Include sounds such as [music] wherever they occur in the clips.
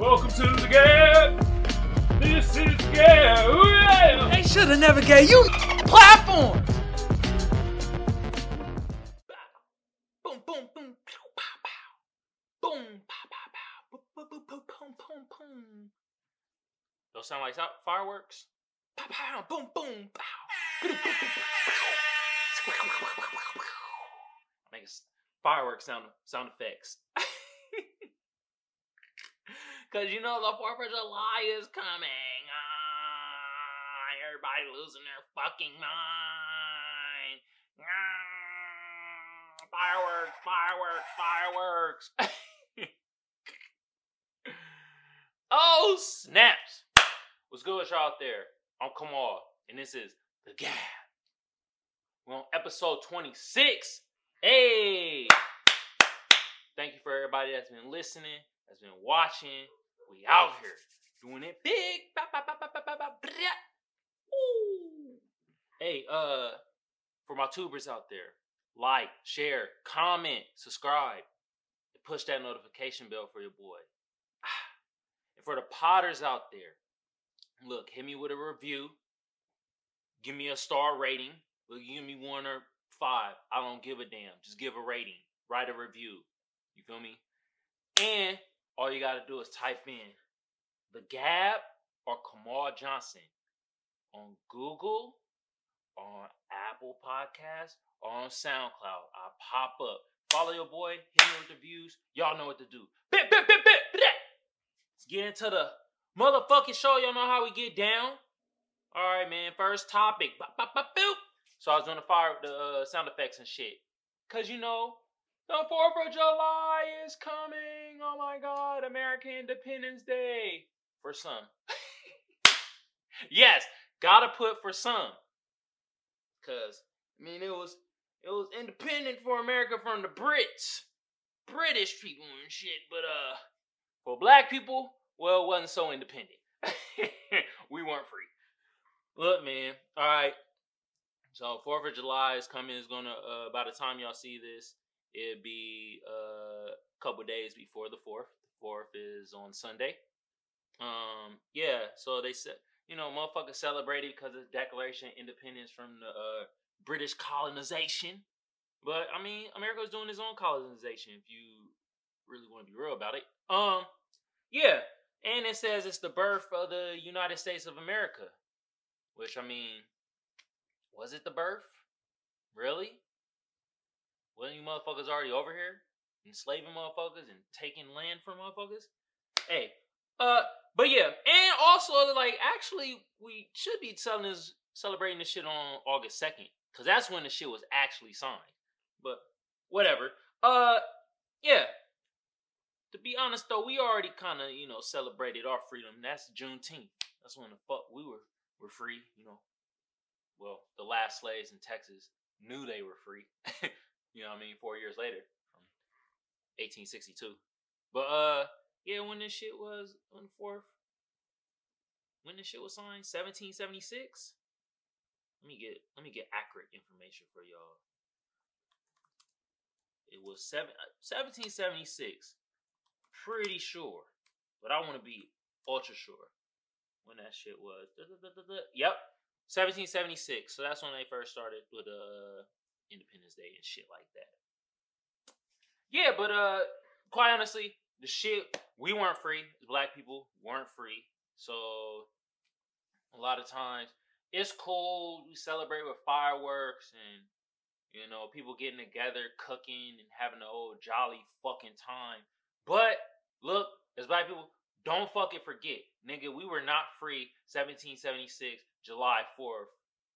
Welcome to the Gab. This is Gab. Ooh, yeah. They should have never gave you platform. Boom, boom, boom, pow, pow, pow. Boom, pow, pow, pow. Boom, boom, boom, boom, boom, boom, boom. Those sound like so- fireworks. Pow, pow, boom, boom, pow. Boom, boom, boom, Make us fireworks sound sound effects. [laughs] Cause you know the Fourth of July is coming. Ah, everybody losing their fucking mind. Ah, fireworks, fireworks, fireworks. [laughs] oh snaps! What's good with y'all out there? I'm Kamal, and this is the Gab. We're on episode 26. Hey! Thank you for everybody that's been listening, that's been watching. We out here doing it big. Ba, ba, ba. Hey, uh, for my tubers out there, like, share, comment, subscribe, and push that notification bell for your boy. [sighs] And for the potters out there, look, hit me with a review. Give me a star rating. Look, give me one or five. I don't give a damn. Just give a rating. Write a review. You feel me? And all you gotta do is type in the Gab or Kamal Johnson on Google, on Apple Podcasts, or on SoundCloud. I pop up. Follow your boy, hit me with the views. Y'all know what to do. Bit, bit, bit, bit, bit. Let's get into the motherfucking show. Y'all know how we get down. All right, man. First topic. Bop, bop, bop, boop. So I was doing the fire, the uh, sound effects and shit. Cause you know, the Fourth of July is coming. Oh my God, American Independence Day for some. [laughs] yes, gotta put for some. Cause I mean, it was it was independent for America from the Brits, British people and shit. But uh, for black people, well, it wasn't so independent. [laughs] we weren't free. Look, man. All right. So Fourth of July is coming. Is gonna uh, by the time y'all see this, it'd be uh, couple days before the fourth. The fourth is on Sunday. Um, yeah. So they said, you know, motherfuckers celebrated because of the Declaration of Independence from the uh, British colonization. But I mean, America's doing its own colonization. If you really want to be real about it. Um, yeah. And it says it's the birth of the United States of America. Which I mean, was it the birth? Really? Wasn't you motherfuckers already over here? Enslaving motherfuckers and taking land from motherfuckers? Hey. Uh but yeah, and also like actually we should be telling this celebrating this shit on August second. Cause that's when the shit was actually signed. But whatever. Uh yeah. To be honest though, we already kinda, you know, celebrated our freedom. That's Juneteenth. That's when the fuck we were were free, you know. Well, the last slaves in Texas knew they were free. [laughs] you know what I mean? Four years later, 1862. But uh, yeah, when this shit was on the fourth, when this shit was signed, 1776. Let me get let me get accurate information for y'all. It was seven, 1776. Pretty sure, but I want to be ultra sure when that shit was. Da-da-da-da-da. Yep, 1776. So that's when they first started with uh Independence Day and shit like that. Yeah, but uh quite honestly, the shit we weren't free. Black people weren't free. So a lot of times it's cool. We celebrate with fireworks and you know people getting together, cooking and having an old jolly fucking time. But look, as black people, don't fucking forget, nigga, we were not free 1776, July 4th,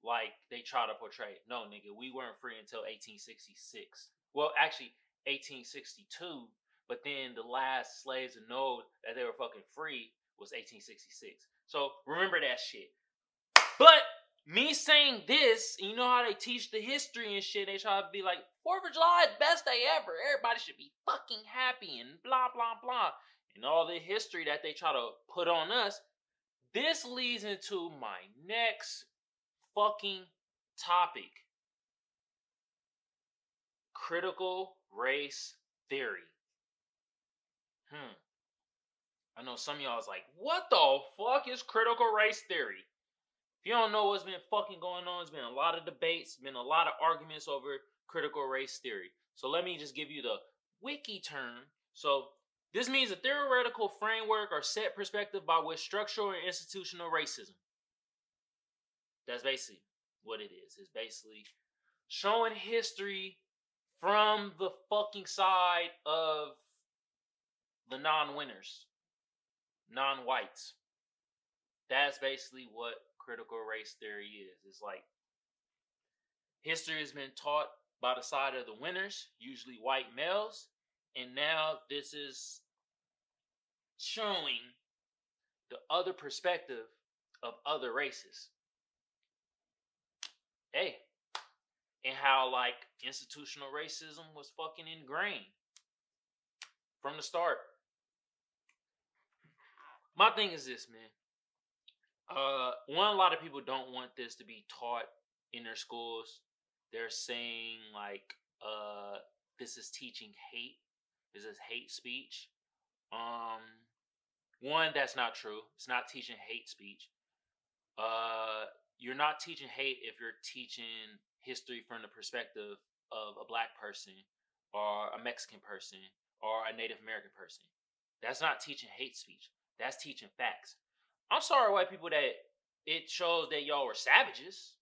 like they try to portray. No, nigga, we weren't free until 1866. Well, actually, 1862, but then the last slaves to know that they were fucking free was 1866. So remember that shit. But me saying this, you know how they teach the history and shit, they try to be like, 4th of July best day ever. Everybody should be fucking happy and blah, blah, blah. And all the history that they try to put on us. This leads into my next fucking topic critical race theory. Hmm. I know some y'all is like, what the fuck is critical race theory? If you don't know what's been fucking going on, it's been a lot of debates, been a lot of arguments over critical race theory. So let me just give you the wiki term. So this means a theoretical framework or set perspective by which structural and institutional racism. That's basically what it is. It's basically showing history from the fucking side of the non-winners, non-whites. That's basically what critical race theory is. It's like history has been taught by the side of the winners, usually white males, and now this is showing the other perspective of other races. Hey, and how like institutional racism was fucking ingrained from the start. My thing is this, man. Uh, one, a lot of people don't want this to be taught in their schools. They're saying like, uh, this is teaching hate. This is hate speech. Um, one, that's not true. It's not teaching hate speech. Uh, you're not teaching hate if you're teaching history from the perspective of a black person or a Mexican person or a Native American person. That's not teaching hate speech. That's teaching facts. I'm sorry, white people, that it shows that y'all were savages.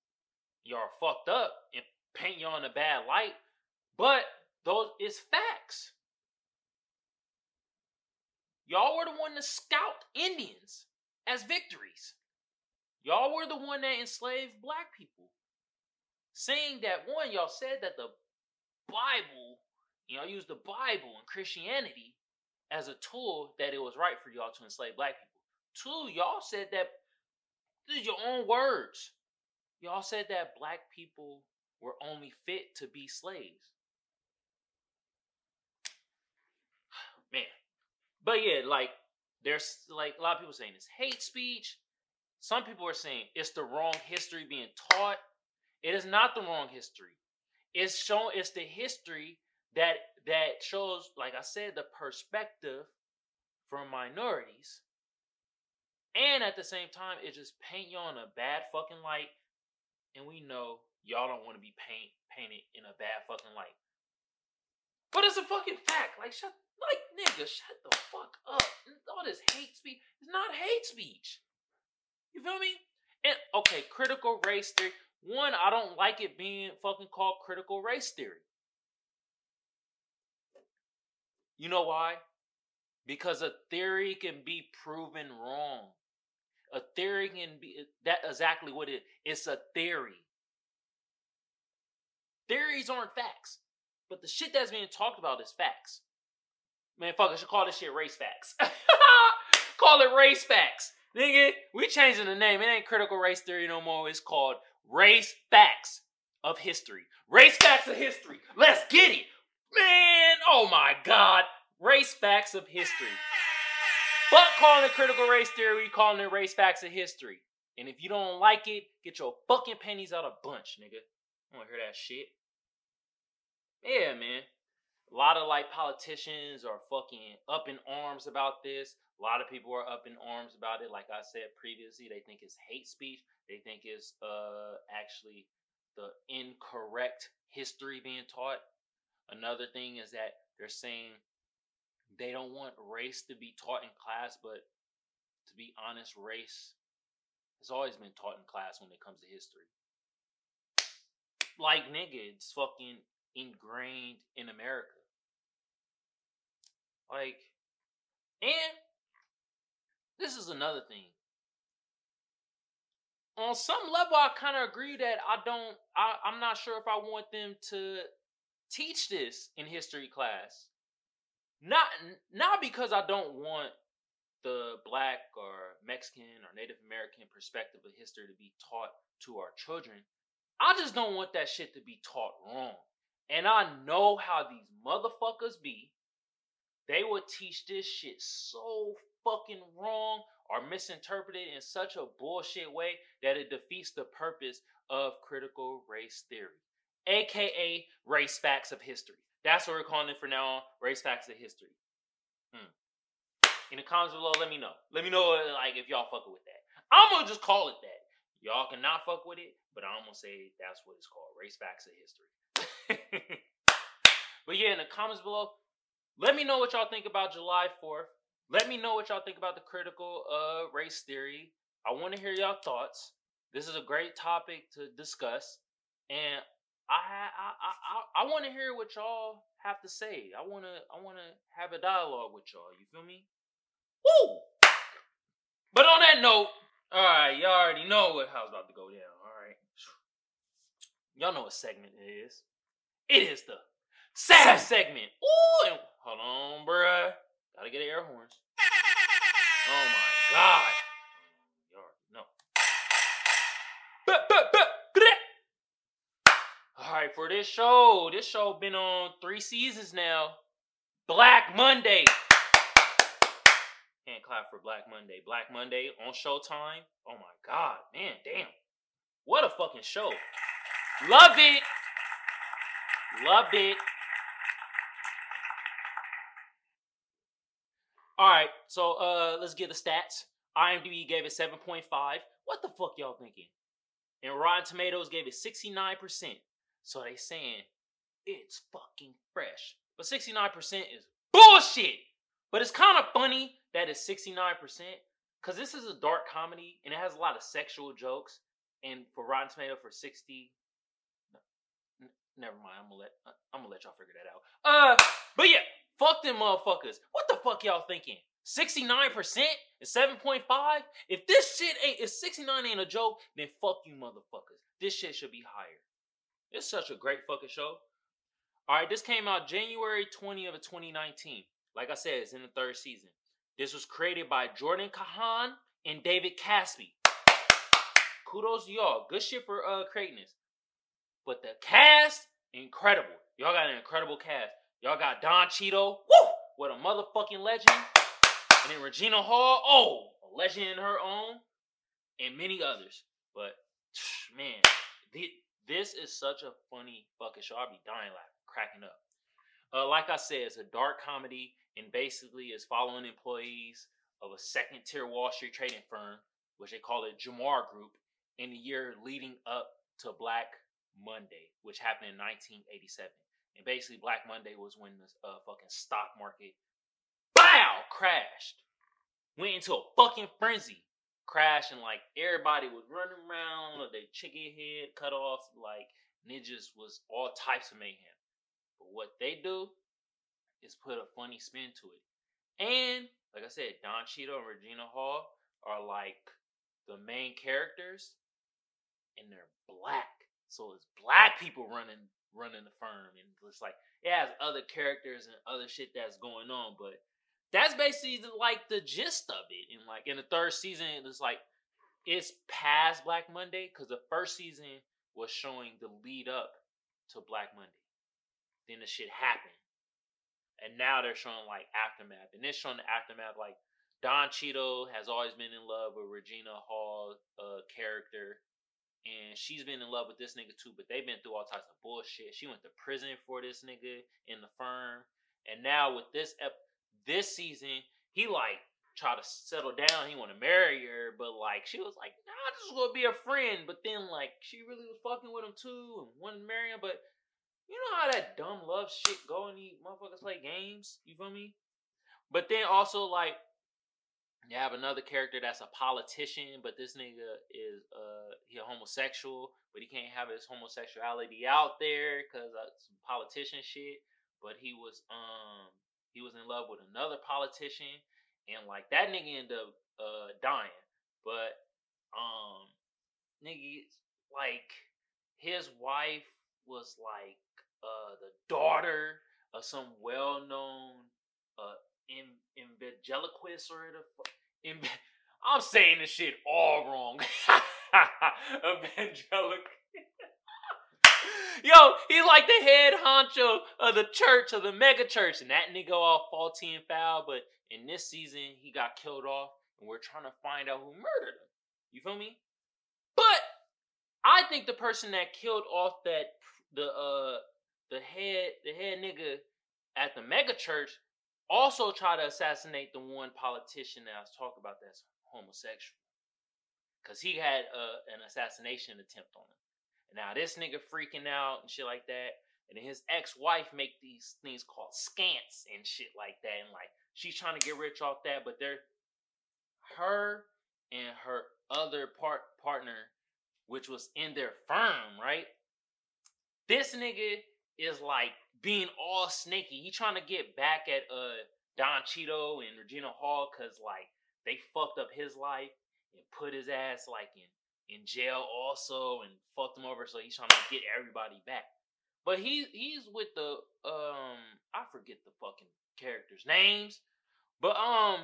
Y'all are fucked up and paint y'all in a bad light. But those is facts. Y'all were the one to scout Indians as victories. Y'all were the one that enslaved black people. Saying that one, y'all said that the Bible, y'all used the Bible and Christianity as a tool that it was right for y'all to enslave black people. Two, y'all said that this is your own words. Y'all said that black people were only fit to be slaves. [sighs] Man. But yeah, like there's like a lot of people saying it's hate speech. Some people are saying it's the wrong history being taught. It is not the wrong history. It's shown it's the history that that shows, like I said, the perspective from minorities. And at the same time, it just paint y'all in a bad fucking light. And we know y'all don't want to be paint painted in a bad fucking light. But it's a fucking fact. Like shut like nigga, shut the fuck up. All this hate speech is not hate speech. You feel me? And okay, critical race theory. One, I don't like it being fucking called critical race theory. You know why? Because a theory can be proven wrong. A theory can be that exactly what it is. It's a theory. Theories aren't facts. But the shit that's being talked about is facts. Man, fuck, I should call this shit race facts. [laughs] call it race facts. Nigga, we changing the name. It ain't critical race theory no more. It's called race facts of history. Race facts of history. Let's get it. Man, oh my god. Race facts of history. But calling it critical race theory, calling it race facts of history. And if you don't like it, get your fucking pennies out of bunch, nigga. I don't hear that shit. Yeah, man. A lot of like politicians are fucking up in arms about this. A lot of people are up in arms about it. Like I said previously, they think it's hate speech. They think it's uh actually the incorrect history being taught. Another thing is that they're saying they don't want race to be taught in class, but to be honest, race has always been taught in class when it comes to history. Like nigga, it's fucking ingrained in America. Like, and this is another thing. On some level, I kind of agree that I don't. I, I'm not sure if I want them to teach this in history class. Not not because I don't want the black or Mexican or Native American perspective of history to be taught to our children. I just don't want that shit to be taught wrong. And I know how these motherfuckers be they would teach this shit so fucking wrong or misinterpreted in such a bullshit way that it defeats the purpose of critical race theory, aka race facts of history. That's what we're calling it for now on race facts of history. Hmm. In the comments below, let me know. Let me know like if y'all fucking with that. I'm gonna just call it that. Y'all cannot fuck with it, but I'm gonna say that's what it's called. Race facts of history. [laughs] but yeah, in the comments below, let me know what y'all think about July 4th. Let me know what y'all think about the critical uh, race theory. I want to hear y'all thoughts. This is a great topic to discuss, and I I I I, I want to hear what y'all have to say. I want to I want to have a dialogue with y'all. You feel me? Woo! But on that note, all right, y'all already know what how's about to go down. All right, y'all know what segment it is. It is the SAF segment. Ooh, and hold on, bruh. Gotta get air horns. Oh my god. Know. All right, for this show, this show been on three seasons now. Black Monday. Can't clap for Black Monday. Black Monday on Showtime. Oh my god, man, damn. What a fucking show. Love it. Loved it. All right, so uh let's get the stats. IMDb gave it 7.5. What the fuck y'all thinking? And Rotten Tomatoes gave it 69%. So they saying it's fucking fresh. But 69% is bullshit. But it's kind of funny that it's 69% because this is a dark comedy and it has a lot of sexual jokes. And for Rotten Tomato for 60, no, never mind. I'm gonna let I'm gonna let y'all figure that out. Uh, but yeah, fuck them motherfuckers. What the fuck y'all thinking? 69% is 7.5? If this shit ain't, if 69 ain't a joke, then fuck you motherfuckers. This shit should be higher. It's such a great fucking show. Alright, this came out January 20th of 2019. Like I said, it's in the third season. This was created by Jordan Cahan and David Caspe. Kudos to y'all. Good shit for uh creating this. But the cast, incredible. Y'all got an incredible cast. Y'all got Don Cheadle, woo, what a motherfucking legend. And then Regina Hall, oh, a legend in her own, and many others. But [sniffs] man, this is such a funny fucking show. I'll be dying laughing, cracking up. Uh, like I said, it's a dark comedy and basically is following employees of a second tier Wall Street trading firm, which they call it Jammer Group, in the year leading up to Black Monday, which happened in 1987. And basically, Black Monday was when the uh, fucking stock market, bow, crashed. Went into a fucking frenzy. Crashed, and like everybody was running around with their chicken head cut off. Like, ninjas was all types of mayhem. But what they do is put a funny spin to it. And, like I said, Don Cheadle and Regina Hall are like the main characters, and they're black. So it's black people running running the firm, and it's like it has other characters and other shit that's going on, but that's basically like the gist of it. And like in the third season, it's like it's past Black Monday because the first season was showing the lead up to Black Monday. Then the shit happened, and now they're showing like aftermath, and they're showing the aftermath like Don Cheadle has always been in love with Regina Hall uh, character and she's been in love with this nigga too, but they've been through all types of bullshit. She went to prison for this nigga in the firm, and now with this ep- this season, he like tried to settle down. He want to marry her, but like she was like, "Nah, this is gonna be a friend." But then like she really was fucking with him too and wanted to marry him. But you know how that dumb love shit go and these motherfuckers play games. You feel me? But then also like you have another character that's a politician, but this nigga is uh he a homosexual, but he can't have his homosexuality out there because some politician shit. But he was um he was in love with another politician, and like that nigga ended up uh dying. But um nigga like his wife was like uh the daughter of some well known uh in or the in, I'm saying this shit all wrong. [laughs] Evangelic. [laughs] Yo, he's like the head honcho of the church, of the mega church, and that nigga all faulty and foul. But in this season, he got killed off, and we're trying to find out who murdered him. You feel me? But I think the person that killed off that the uh the head the head nigga at the mega church also try to assassinate the one politician that I was talking about that's homosexual. Cause he had uh, an assassination attempt on him. And now this nigga freaking out and shit like that. And his ex-wife make these things called scants and shit like that. And like she's trying to get rich off that, but they're her and her other part partner, which was in their firm, right? This nigga is like being all snaky. He trying to get back at uh Don Cheadle and Regina Hall because like they fucked up his life and put his ass like in in jail also and fucked him over. So he's trying to get everybody back. But he he's with the um I forget the fucking characters' names. But um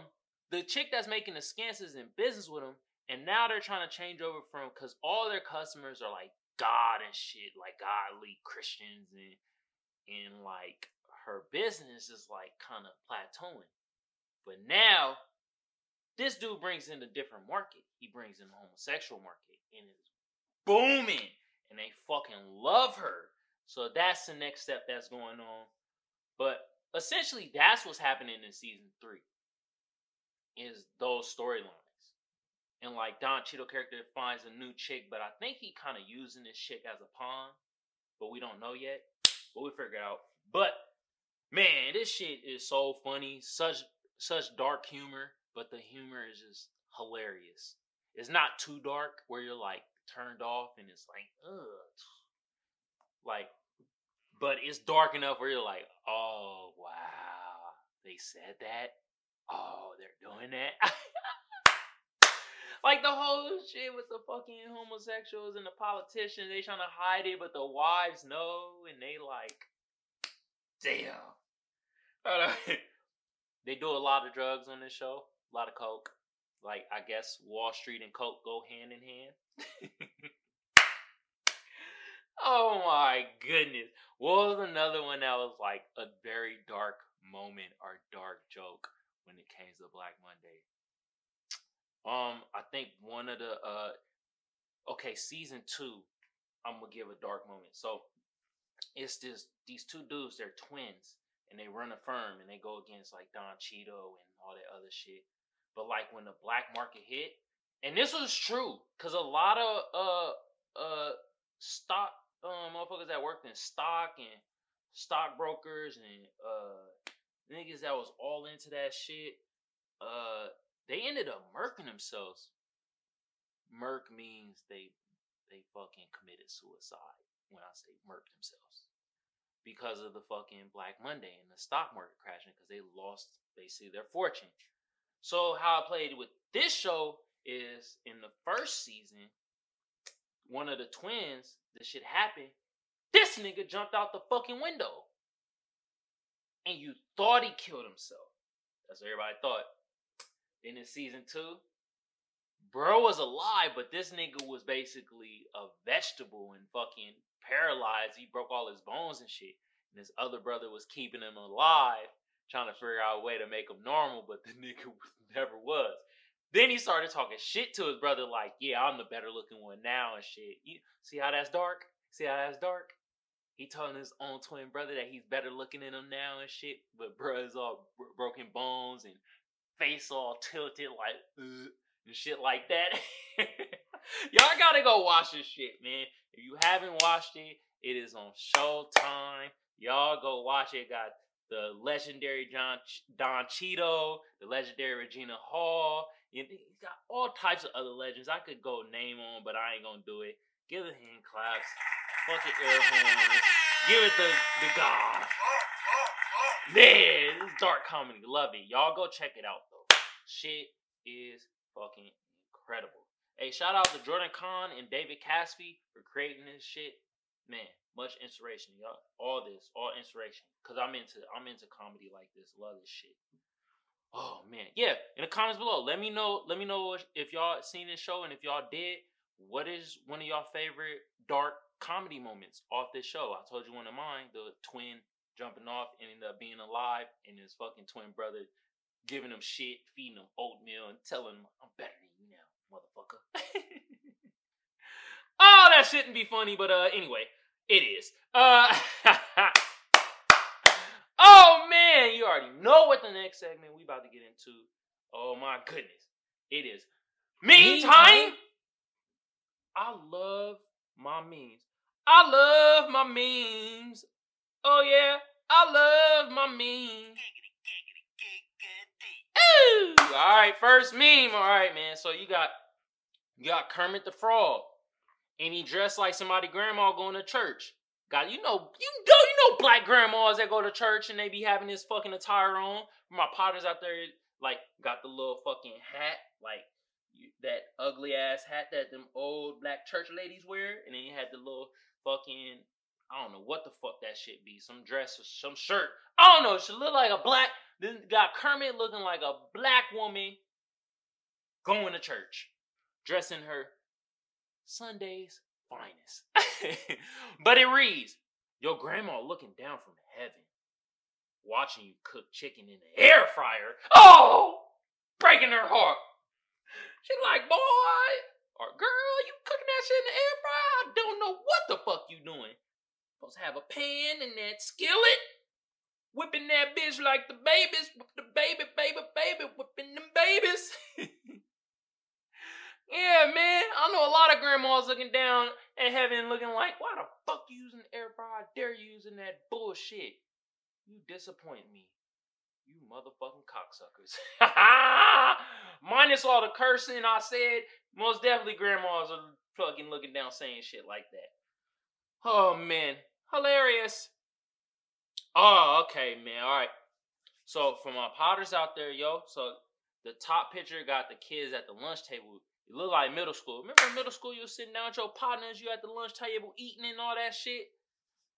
the chick that's making the scans is in business with him, and now they're trying to change over from because all their customers are like God and shit, like godly Christians and and like her business is like kind of plateauing. But now this dude brings in a different market. He brings in the homosexual market and it's booming. And they fucking love her. So that's the next step that's going on. But essentially that's what's happening in season three. Is those storylines. And like Don Cheadle character finds a new chick, but I think he kind of using this chick as a pawn. But we don't know yet. We figure out. But man, this shit is so funny. Such such dark humor but the humor is just hilarious. It's not too dark where you're like turned off and it's like, ugh. Like, but it's dark enough where you're like, oh, wow, they said that. Oh, they're doing that. [laughs] like the whole shit with the fucking homosexuals and the politicians, they trying to hide it, but the wives know, and they like, damn. [laughs] they do a lot of drugs on this show a lot of coke. Like I guess Wall Street and coke go hand in hand. [laughs] oh my goodness. What was another one that was like a very dark moment or dark joke when it came to Black Monday? Um, I think one of the uh okay, season two, I'm gonna give a dark moment. So it's this these two dudes, they're twins, and they run a firm and they go against like Don Cheadle and all that other shit. But like when the black market hit, and this was true, cause a lot of uh uh stock um motherfuckers that worked in stock and stockbrokers and uh niggas that was all into that shit, uh they ended up murking themselves. Murk means they they fucking committed suicide when I say murk themselves. Because of the fucking Black Monday and the stock market crashing because they lost basically their fortune. So how I played with this show is in the first season, one of the twins, this shit happened. This nigga jumped out the fucking window. And you thought he killed himself. That's what everybody thought. Then in season two, bro was alive, but this nigga was basically a vegetable and fucking paralyzed. He broke all his bones and shit. And his other brother was keeping him alive trying to figure out a way to make him normal, but the [laughs] nigga never was. Then he started talking shit to his brother, like, "Yeah, I'm the better looking one now and shit." You see how that's dark? See how that's dark? He telling his own twin brother that he's better looking than him now and shit, but bro is all broken bones and face all tilted like and shit like that. [laughs] Y'all gotta go watch this shit, man. If you haven't watched it, it is on Showtime. Y'all go watch it. Got the legendary John Don Cheadle, the legendary Regina Hall. You got all types of other legends I could go name on, but I ain't gonna do it. Give it hand claps, fucking air horns, give it the the god. Man, this is dark comedy. Love it. Y'all go check it out though. Shit is fucking incredible. Hey, shout out to Jordan Cahan and David Caspe for creating this shit. Man, much inspiration, y'all. All this, all inspiration. Cause I'm into I'm into comedy like this. Love this shit. Oh man, yeah. In the comments below, let me know. Let me know if y'all seen this show, and if y'all did, what is one of y'all favorite dark comedy moments off this show? I told you one of mine. The twin jumping off and ended up being alive, and his fucking twin brother giving him shit, feeding him oatmeal, and telling him, "I'm better than you now, motherfucker." [laughs] oh, that shouldn't be funny, but uh, anyway. It is. Uh, [laughs] Oh man, you already know what the next segment we about to get into. Oh my goodness. It is meme time. I love my memes. I love my memes. Oh yeah, I love my meme. Ooh. All right, first meme. All right, man. So you got you got Kermit the Frog, and he dressed like somebody grandma going to church. God, you know, you go, you know, black grandmas that go to church and they be having this fucking attire on. My potters out there, like, got the little fucking hat, like that ugly ass hat that them old black church ladies wear, and then you had the little fucking, I don't know what the fuck that shit be, some dress or some shirt. I don't know. She look like a black. Then got Kermit looking like a black woman going to church, dressing her Sunday's finest. [laughs] but it reads, Your grandma looking down from heaven, watching you cook chicken in the air fryer. Oh! Breaking her heart. She like, boy, or girl, you cooking that shit in the air fryer? I don't know what the fuck you doing. Supposed to have a pan in that skillet. Whipping that bitch like the babies. Whip the baby, baby, baby. Whipping them babies. [laughs] Yeah, man. I know a lot of grandmas looking down at heaven looking like, why the fuck you using air fryer? Dare you using that bullshit. You disappoint me. You motherfucking cocksuckers. [laughs] Minus all the cursing I said, most definitely grandmas are fucking looking down saying shit like that. Oh man. Hilarious. Oh, okay, man. Alright. So for my potters out there, yo, so the top picture got the kids at the lunch table you look like middle school. Remember middle school? You were sitting down with your partners. You at the lunch table eating and all that shit.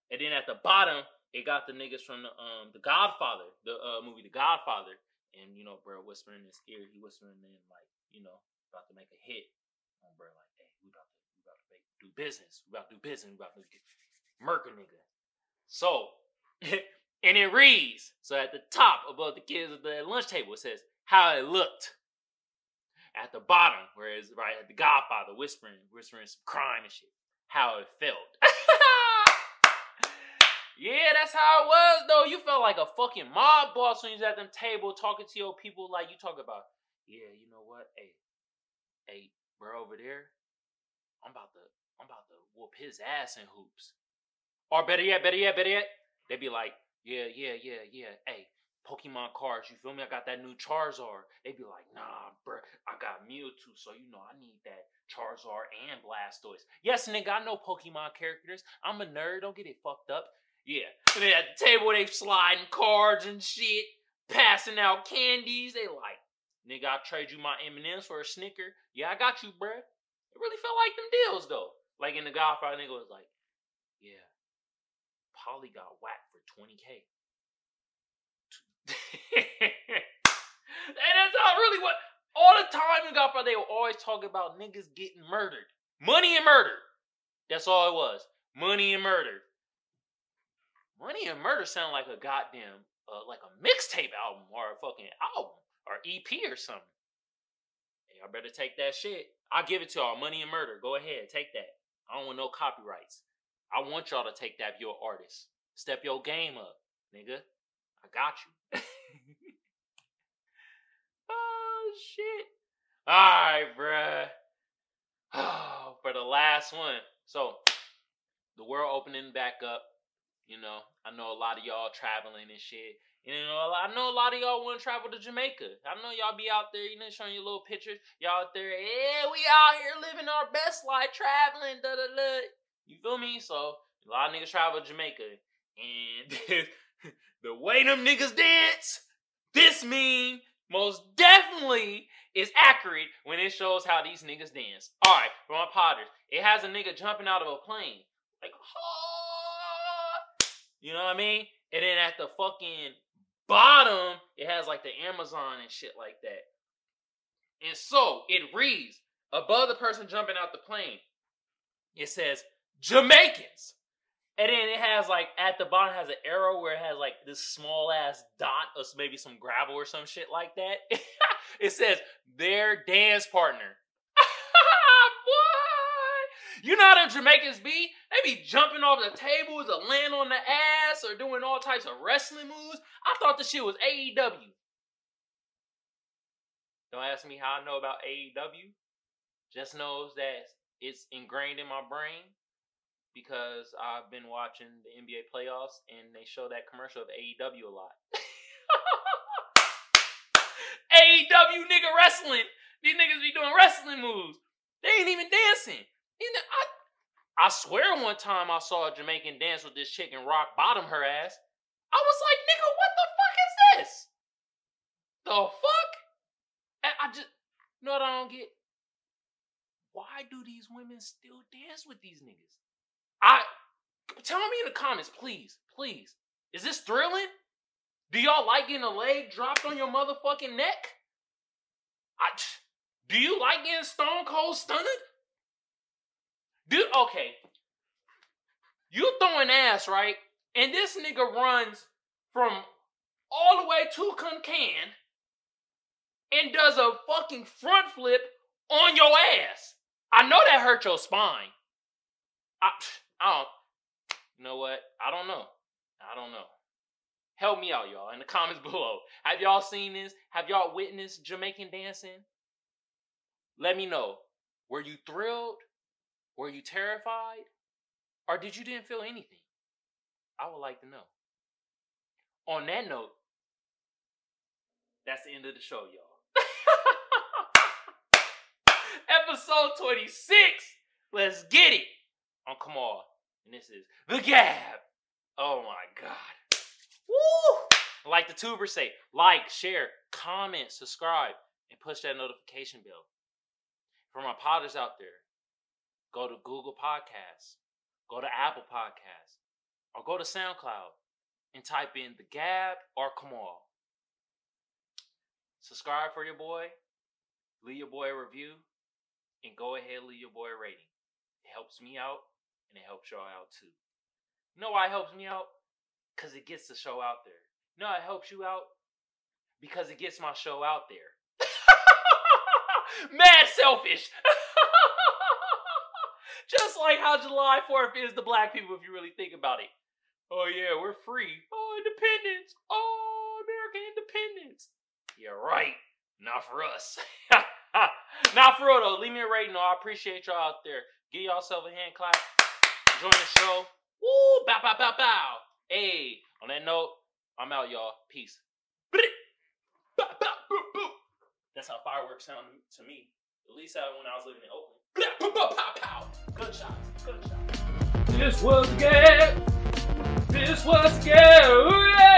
And then at the bottom, it got the niggas from the um the Godfather, the uh, movie The Godfather. And you know, bro, whispering in his ear, he whispering in like, you know, about to make a hit. And bro, like, hey, we about to we about to make, do business. We about to do business. We about to murk a nigga. So, [laughs] and it reads. So at the top above the kids at the lunch table, it says how it looked at the bottom, whereas right at the Godfather whispering, whispering some crime and shit, how it felt. [laughs] yeah, that's how it was though. You felt like a fucking mob boss when you was at them table talking to your people like you talk about. Yeah, you know what? Hey, hey, bro, over there, I'm about to, I'm about to whoop his ass in hoops. Or better yet, better yet, better yet, they'd be like, yeah, yeah, yeah, yeah. Hey, Pokemon cards. You feel me? I got that new Charizard. They'd be like, nah, bruh, I got Mewtwo, so you know I need that Charizard and Blastoise. Yes, nigga, I know Pokemon characters. I'm a nerd. Don't get it fucked up. Yeah. And then at the table, they sliding cards and shit, passing out candies. They like, nigga, I trade you my M&M's for a Snicker. Yeah, I got you, bruh. It really felt like them deals, though. Like in the Godfather, nigga was like, yeah, Paulie got whacked for 20K. [laughs] and that's not really what all the time in Godfather they were always talking about niggas getting murdered. Money and murder. That's all it was. Money and murder. Money and murder sound like a goddamn uh, like a mixtape album or a fucking album or EP or something. Hey, y'all better take that shit. I'll give it to y'all. Money and murder. Go ahead, take that. I don't want no copyrights. I want y'all to take that if you're artist. Step your game up, nigga. I got you. [laughs] oh shit. Alright, bruh. Oh, [sighs] for the last one. So the world opening back up. You know, I know a lot of y'all traveling and shit. You know, I know a lot of y'all want to travel to Jamaica. I know y'all be out there, you know, showing your little pictures. Y'all out there, yeah, we out here living our best life, traveling, da da da. You feel me? So a lot of niggas travel to Jamaica, and [laughs] the way them niggas dance, this meme most definitely is accurate when it shows how these niggas dance. Alright, for my potters, it has a nigga jumping out of a plane. Like, you know what I mean? And then at the fucking bottom, it has like the Amazon and shit like that. And so it reads above the person jumping out the plane, it says Jamaicans. And then it has like at the bottom has an arrow where it has like this small ass dot of maybe some gravel or some shit like that. [laughs] it says their dance partner. [laughs] Boy, You know how them Jamaicans be? They be jumping off the tables or laying on the ass or doing all types of wrestling moves. I thought the shit was AEW. Don't ask me how I know about AEW. Just knows that it's ingrained in my brain because I've been watching the NBA playoffs and they show that commercial of AEW a lot. [laughs] AEW nigga wrestling. These niggas be doing wrestling moves. They ain't even dancing. I, I swear one time I saw a Jamaican dance with this chick and rock bottom her ass. I was like, nigga, what the fuck is this? The fuck? And I just, you know what I don't get? Why do these women still dance with these niggas? I tell me in the comments, please, please. Is this thrilling? Do y'all like getting a leg dropped on your motherfucking neck? I, do you like getting stone cold stunned? Dude, okay. You throwing ass, right? And this nigga runs from all the way to Kunkan and does a fucking front flip on your ass. I know that hurt your spine. I, I don't. You know what? I don't know. I don't know. Help me out, y'all, in the [laughs] comments below. Have y'all seen this? Have y'all witnessed Jamaican dancing? Let me know. Were you thrilled? Were you terrified? Or did you didn't feel anything? I would like to know. On that note, that's the end of the show, y'all. [laughs] Episode 26. Let's get it. On Kamal. And this is The Gab. Oh my God. Woo! Like the tubers say, like, share, comment, subscribe, and push that notification bell. For my potters out there, go to Google Podcasts, go to Apple Podcasts, or go to SoundCloud and type in the Gab or Kamal. Subscribe for your boy, leave your boy a review, and go ahead leave your boy a rating. It helps me out and it helps y'all out too. You know why it helps me out? Because it gets the show out there. You know it helps you out? Because it gets my show out there. [laughs] Mad selfish. [laughs] Just like how July 4th is to black people, if you really think about it. Oh, yeah, we're free. Oh, independence. Oh, American independence. Yeah, right. Not for us. [laughs] Not for real, though. Leave me a rating, though. I appreciate y'all out there. Give yourself a hand clap. Join the show. Woo! Bow, bow, bow, bow. Hey, on that note, I'm out, y'all. Peace. That's how fireworks sound to me. At least when I was living in Oakland. Gunshots, gunshots. This was good. This was good.